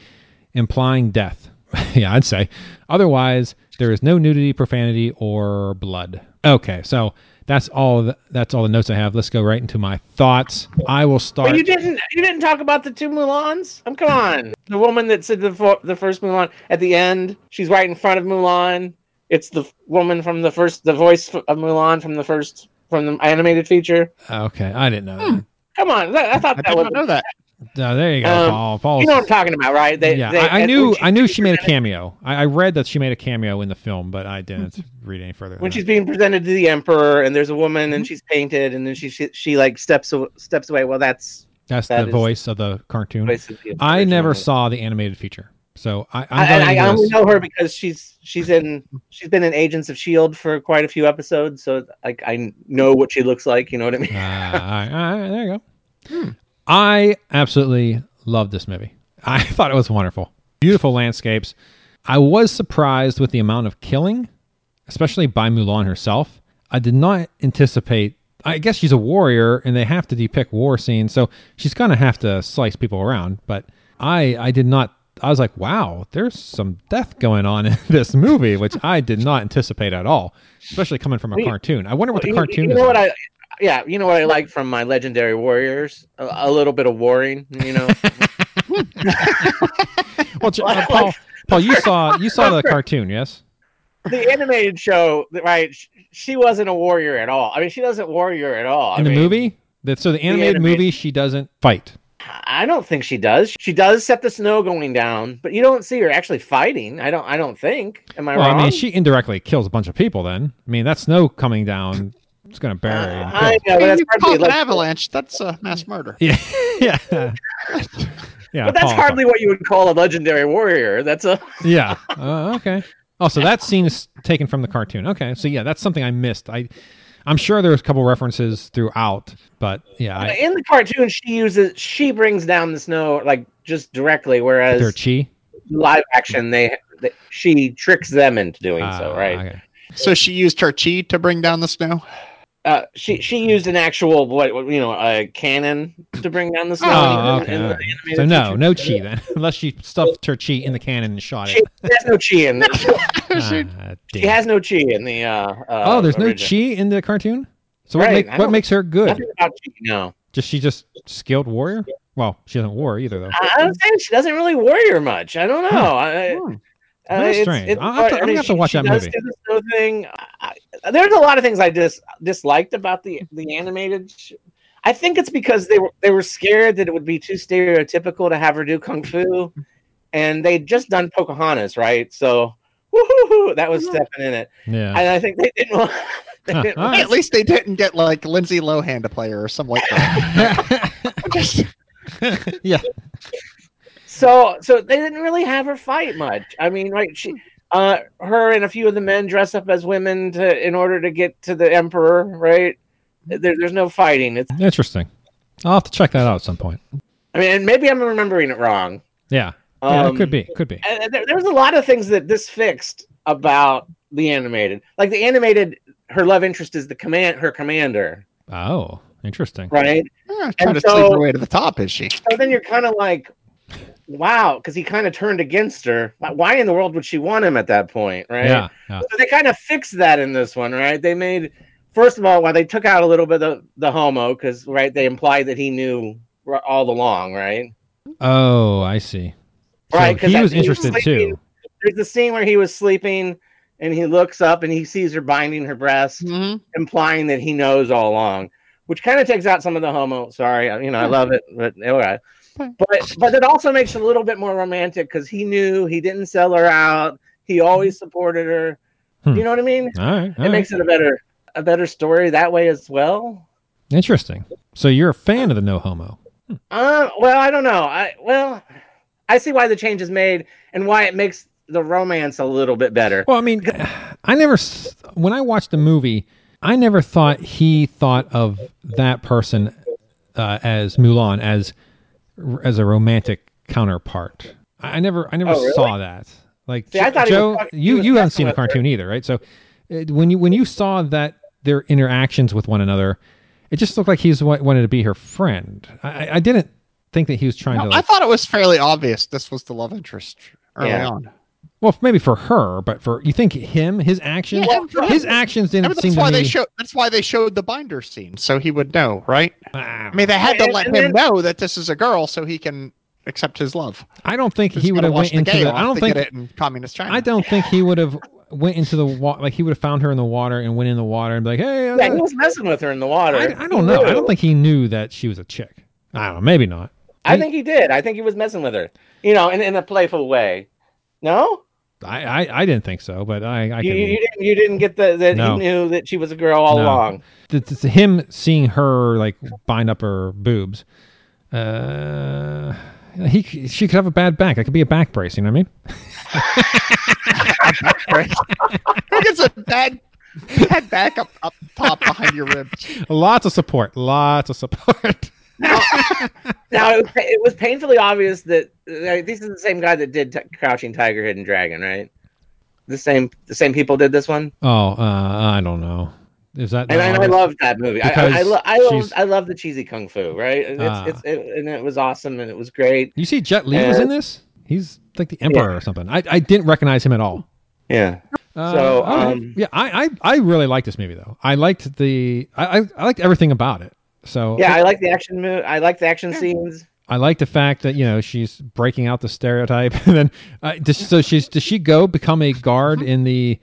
implying death. yeah, I'd say. Otherwise, there is no nudity, profanity, or blood. Okay, so that's all. The, that's all the notes I have. Let's go right into my thoughts. I will start. But you didn't. You didn't talk about the two Mulans. Um, come on. The woman that said the the first Mulan at the end. She's right in front of Mulan. It's the woman from the first, the voice of Mulan from the first, from the animated feature. Okay, I didn't know that. Come on, I, I thought I that did was. not know that. Uh, there you go, Um, Paul. You know what I'm talking about, right? They, yeah, they- I, I knew. I knew she made a cameo. I, I read that she made a cameo in the film, but I didn't read any further. when that. she's being presented to the emperor, and there's a woman, Mm-hmm. and she's painted, and then she she, she like steps steps away. Well, that's That's that the voice of the cartoon. of the I never saw the animated feature, so I, I, I, only know her because she's she's in she's been in Agents of Shield for quite a few episodes, so like I know what she looks like. You know what I mean? Ah, all right, all right, there you go. I absolutely loved this movie. I thought it was wonderful. Beautiful landscapes. I was surprised with the amount of killing, especially by Mulan herself. I did not anticipate. I guess she's a warrior, and they have to depict war scenes, so she's gonna have to slice people around. But I, I did not. I was like, wow, there's some death going on in this movie, which I did not anticipate at all, especially coming from a Well, cartoon. I wonder what the cartoon you is. know what like. I yeah, you know what I like from my legendary warriors? A, a little bit of warring, you know. Well, uh, Paul, Paul, you saw you saw the cartoon, yes? the animated show, right? She wasn't a warrior at all. I mean, she doesn't warrior at all. In I the mean, movie, that so the animated animated- movie, she doesn't fight. I don't think she does. She does set the snow going down, but you don't see her actually fighting. I don't. I don't think. Am I Well, wrong? I mean, she indirectly kills a bunch of people. Then, I mean, that snow coming down, it's gonna bury. and Uh, I know, but that's you call hardly it an avalanche. That's uh, mass murder. Yeah, yeah, yeah. but that's hardly what you would call a legendary warrior. That's a Yeah. Uh, okay. Oh, so that scene is taken from the cartoon. Okay. So yeah, that's something I missed. I, I'm sure there's a couple references throughout, but yeah, I, in the cartoon. She uses she brings down the snow like just directly, whereas their chi. live action they, they she tricks them into doing so. Ah, Right? okay. So she used her chi to bring down the snow. Uh, she she used an actual what, what you know a cannon to bring down the snow. Oh, okay. in the all right. So no, feature. no chi then, unless she stuffed her chi in the cannon and shot She, it. there's no chi in. The, Ah, she has no chi in the. Uh, uh, oh, there's no chi in the cartoon. So what, Right, make, what makes her good? Nothing about chi. No, Just she just skilled warrior. Well, she doesn't war either though. I, I would say she doesn't really warrior much. I don't know. I, Hmm. Uh, Very it's- strange. it's- I'll have to- I I'm gonna have to watch she that does movie. do the snow thing. I, I- there's a lot of things I dis, disliked about the the animated. Sh- I think it's because they were they were scared that it would be too stereotypical to have her do kung fu, and they'd just done Pocahontas, right? So, that was uh-huh. stepping in it, Yeah. and I think they didn't want. They Huh, didn't want. At least they didn't get like Lindsay Lohan to play her or something like that. Just- yeah. So so they didn't really have her fight much. I mean, right? She, uh, her and a few of the men dress up as women to in order to get to the emperor, right? There, there's no fighting. It's Interesting. I'll have to check that out at some point. I mean, maybe I'm remembering it wrong. Yeah. Yeah, Um, it could be. Could be. And there, there was a lot of things that this fixed about the animated. Like the animated, her love interest is the command, her commander, Oh, interesting. right? Yeah, trying And to so- sleep her way to the top, is she? So then you're kind of like, wow, because he kind of turned against her. Why- Why in the world would she want him at that point, right? Yeah. Yeah. So they kind of fixed that in this one, right? They made first of all, while they took out a little bit of the homo, because right, they implied that he knew r- all along, right? Oh, I see. So Right, 'cause he that- was he was interested too. There's the scene where he was sleeping and he looks up and he sees her binding her breast, Mm-hmm. implying that he knows all along, which kind of takes out some of the homo. Sorry, you know, I love it, but all right. But but it also makes it a little bit more romantic because he knew he didn't sell her out. He always supported her. Hmm. You know what I mean? All right. all it right. makes it a better a better story that way as well. Interesting. So you're a fan of the no homo. Uh, well, I don't know. I well, I see why the change is made and why it makes the romance a little bit better. Well, I mean, I never, when I watched the movie, I never thought he thought of that person uh, as Mulan as as a romantic counterpart. I I never, I never Oh, really? saw that. Like See, I Jo- was Joe, you you haven't seen the with her. cartoon either, right? So uh, when you when you saw that their interactions with one another, it just looked like he was wanted to be her friend. I, I- I didn't think that he was trying No, to. I thought it was fairly obvious this was the love interest early Yeah. on. Well, maybe for her, but for you think him, his actions, Yeah, for his actions didn't mean, seem that's to why me. they showed. That's why they showed the binder scene, so he would know, right? Ah, I mean, they had to And- let and him then- know that this is a girl, so he can accept his love. I don't think he would have wash went into the. off I don't think. it in communist China. I don't think he would have went into the water. Like he would have found her in the water and went in the water and be like, "Hey." Yeah, uh, he was messing with her in the water. I, I don't know. I don't think he knew that she was a chick. I don't know. Maybe not. I think he did. I think he was messing with her. You know, in, in a playful way. No, I, I, I didn't think so, but I, I you, you, you didn't. You didn't get the that No. he knew that she was a girl all No. along. th- th- him seeing her like bind up her boobs. Uh, he she could have a bad back. It could be a back brace. You know what I mean? Who gets a bad, bad back up up top behind your ribs? Lots of support. Lots of support. Now it was, it was painfully obvious that uh, this is the same guy that did t- Crouching Tiger, Hidden Dragon, right? The same the same people did this one, oh, uh, I don't know. Is that? and, I, I love that movie. I, I, I, lo- I love I love the cheesy kung fu, right? And It's, Ah. it's it, and it was awesome, and it was great. You see, Jet Li was Uh, in this. He's like the emperor or something. I, I didn't recognize him at all. Yeah, Uh, So, um, yeah, I, I I really liked this movie though. I liked the I I, I liked everything about it. So yeah. I like the action. Mo- I like the action scenes. I like the fact that you know she's breaking out the stereotype, and then uh, does, so she's does she go become a guard in the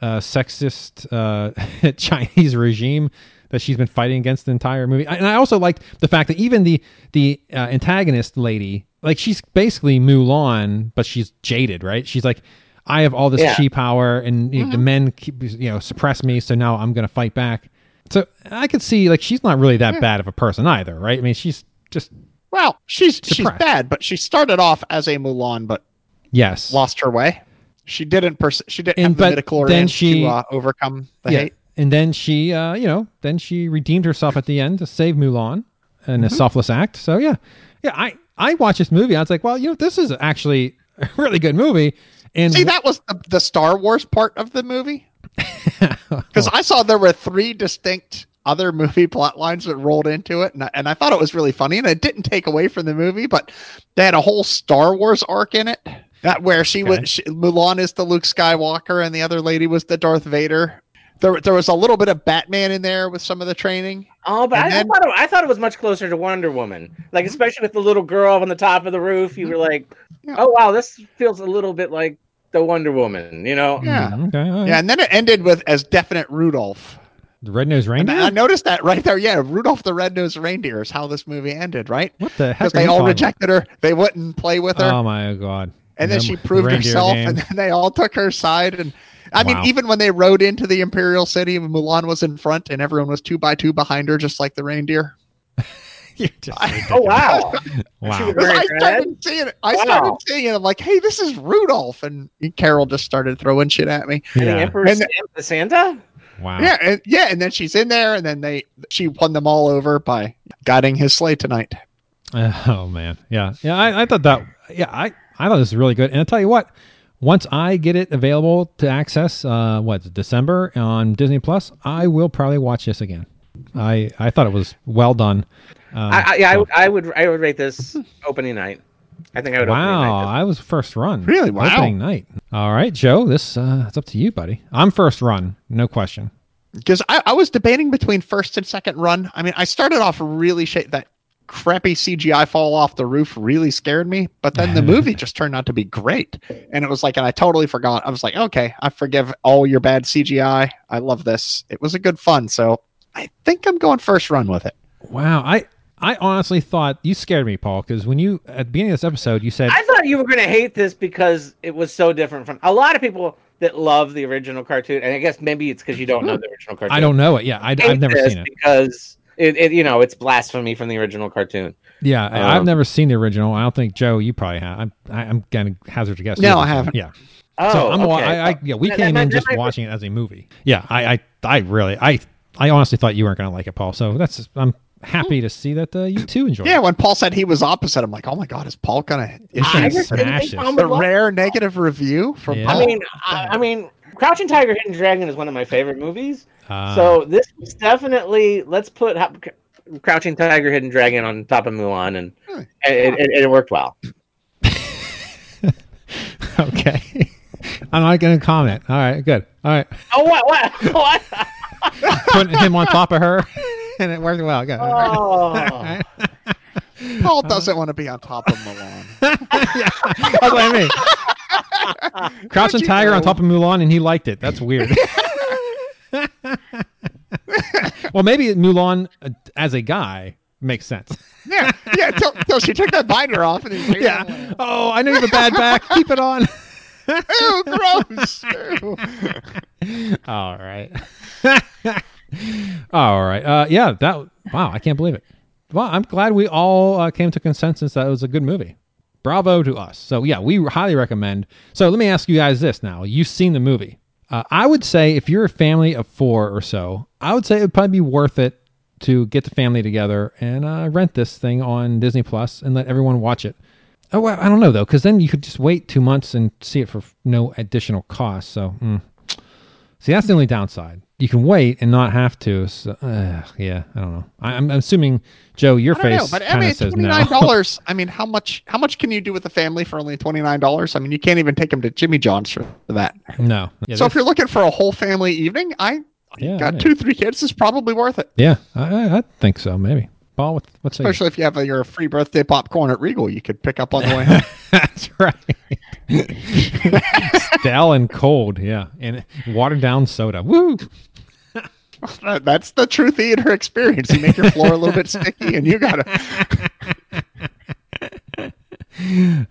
uh, sexist uh, Chinese regime that she's been fighting against the entire movie? And I also liked the fact that even the the uh, antagonist lady, like she's basically Mulan, but she's jaded, right? She's like. I have all this Yeah. chi power, and you know, the men keep, you know suppress me, so now I'm going to fight back. So I could see like she's not really that bad of a person either, right? I mean, she's just Well, she's she's bad, but she started off as a Mulan, but yes, lost her way. She didn't. Pers- she didn't And- have the midichlorians then she- to uh, overcome the yeah. hate. And then she, uh, you know, then she redeemed herself at the end to save Mulan in a Mm-hmm. selfless act. So yeah, yeah. I I watched this movie. I was like, well, you know, this is actually a really good movie. And See, that was the, the Star Wars part of the movie. Because I saw there were three distinct other movie plot lines that rolled into it, and I, and I thought it was really funny, and it didn't take away from the movie, but they had a whole Star Wars arc in it. That where she Okay. was she, Mulan is the Luke Skywalker, and the other lady was the Darth Vader. There, there was a little bit of Batman in there with some of the training. Oh, but I, then- I thought it, I thought it was much closer to Wonder Woman. Like especially with the little girl on the top of the roof, you were like, Yeah. "Oh wow, this feels a little bit like the Wonder Woman." You know? Yeah. Mm, okay. all right. Yeah, and then it ended with as definite Rudolph. The red nosed And reindeer. I noticed that right there. Yeah, Rudolph the Red-Nosed Reindeer is how this movie ended, right? what the heck? Because they all talking rejected her. They wouldn't play with her. Oh my god! and then she proved reindeer herself, game. and then they all took her side. And I mean, even when they rode into the Imperial City, Mulan was in front, and everyone was two by two behind her, just like the reindeer. You're just Oh wow. wow. She I started seeing it. I Wow. started seeing it. I'm like, hey, this is Rudolph, and Carol just started throwing shit at me. And the Emperor And- stamped the Santa. Wow. Yeah, and yeah, and then she's in there, and then they she won them all over by guiding his sleigh tonight. Oh man, yeah, yeah. I, I thought that. Yeah, I I thought this was really good. And I tell you what, once I get it available to access, uh, what December on Disney Plus, I will probably watch this again. I I thought it was well done. Um, I, I, yeah, I, so- would- I would I would rate this opening night. I think I would. Wow, night I was first run. Really? Wow. Opening night. All right, Joe. This uh, it's up to you, buddy. I'm first run, no question. because I, I was debating between first and second run. I mean, I started off really sh- that crappy CGI fall off the roof really scared me, but then the movie just turned out to be great, and it was like, and I totally forgot. I was like, okay, I forgive all your bad CGI. I love this. It was a good fun, so I think I'm going first run with it. Wow, I I honestly thought you scared me, Paul, because when you at the beginning of this episode, you said I thought you were going to hate this because it was so different from a lot of people that love the original cartoon, and I guess maybe it's because you don't know the original cartoon. I don't know it. Yeah, I, I've never seen it. because it, it, you know, it's blasphemy from the original cartoon. Yeah, I- I've Um, never seen the original. I don't think Joe, you probably have. I'm I, I'm gonna hazard to guess. No, I have. haven't. Yeah. Oh, so I'm. wa- okay. I, I, yeah, we That- came that- in that just watching it as a movie. Yeah, I, I, I really, I, I honestly thought you weren't gonna like it, Paul. So that's. I'm happy to see that uh, you too enjoyed. Yeah, it. when Paul said he was opposite, I'm like, oh my god, is Paul gonna issue I Shit just didn't think smashes. Tom the would love it. rare negative review from Yeah. Paul? I mean, I, I mean, Crouching Tiger, Hidden Dragon is one of my favorite movies. Uh, so this was definitely let's put Crouching Tiger, Hidden Dragon on top of Mulan, and Hmm. and it, it, it worked well. okay. I'm not gonna comment. All right, good. All right, Oh what what what? Putting him on top of her, and it worked well. Good. Oh. Paul doesn't want to be on top of Mulan. That's what I mean. Crouching you Tiger on top of Mulan, and he liked it. That's weird. well, maybe Mulan uh, as a guy makes sense. yeah, yeah. Till, till she took that binder off, and he's like, Yeah. Oh, I know you have a bad back. Keep it on. Ew, gross. Ew. All right. All right. Uh, yeah. That. Wow. I can't believe it. Well, I'm glad we all uh, came to consensus that it was a good movie. Bravo to us. So yeah, we highly recommend. So let me ask you guys this now. You've seen the movie. Uh, I would say if you're a family of four or so, I would say it would probably be worth it to get the family together and uh, rent this thing on Disney Plus and let everyone watch it. Oh, well, I don't know though, because then you could just wait two months and see it for no additional cost. So, mm. See, that's the only downside. You can wait and not have to. So, uh, yeah, I don't know. I, I'm assuming Joe, your I don't know, face but I kind mean, of says twenty no. nine dollars. I mean, how much? How much can you do with a family for only twenty nine dollars? I mean, you can't even take them to Jimmy John's for that. no. Yeah, so if you're looking for a whole family evening, I Yeah, got yeah. two, three kids. Is probably worth it. yeah, I, I, I think so. Maybe. Paul, what, what's? Especially if you have a, your free birthday popcorn at Regal, you could pick up on the way home. That's right. Stale and cold, yeah, and watered down soda. Woo! That's the true theater experience. You make your floor a little bit sticky, and you gotta.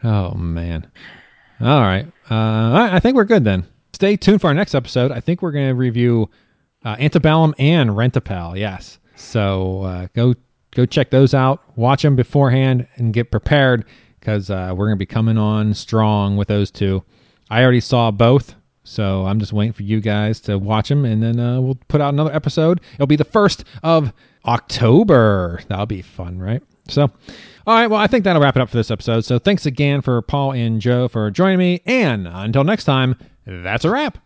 Oh man. All right. Uh, I think we're good then. Stay tuned for our next episode. I think we're going to review uh, Antebellum and Rent-A-Pal. Yes. So uh, go go check those out. Watch them beforehand and get prepared because uh, we're going to be coming on strong with those two. I already saw both, so I'm just waiting for you guys to watch them, and then uh, we'll put out another episode. It'll be the first of October. That'll be fun, right? So, all right. Well, I think that'll wrap it up for this episode. So, thanks again for Paul and Joe for joining me, and until next time, that's a wrap.